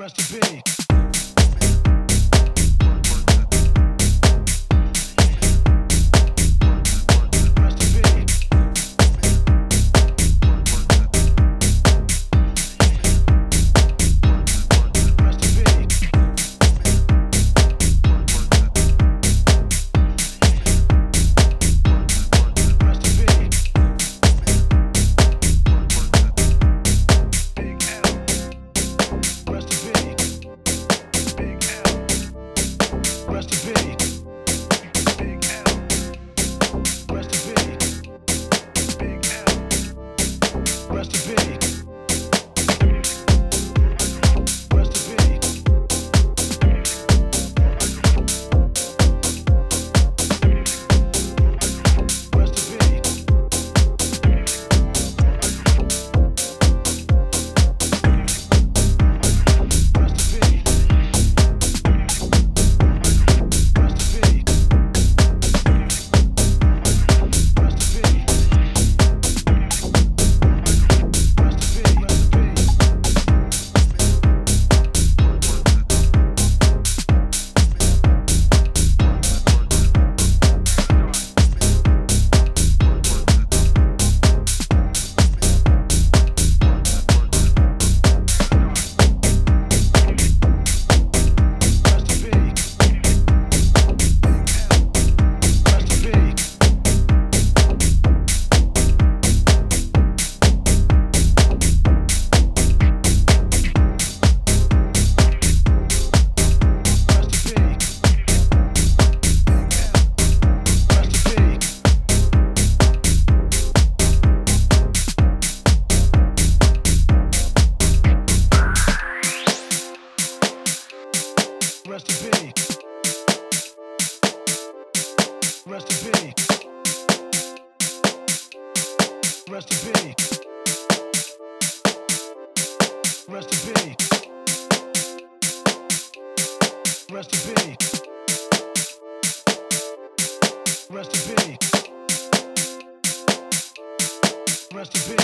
Rest in peace. Rest in peace. Rest in peace. Rest in peace. Rest in peace. Rest in peace. Rest in peace.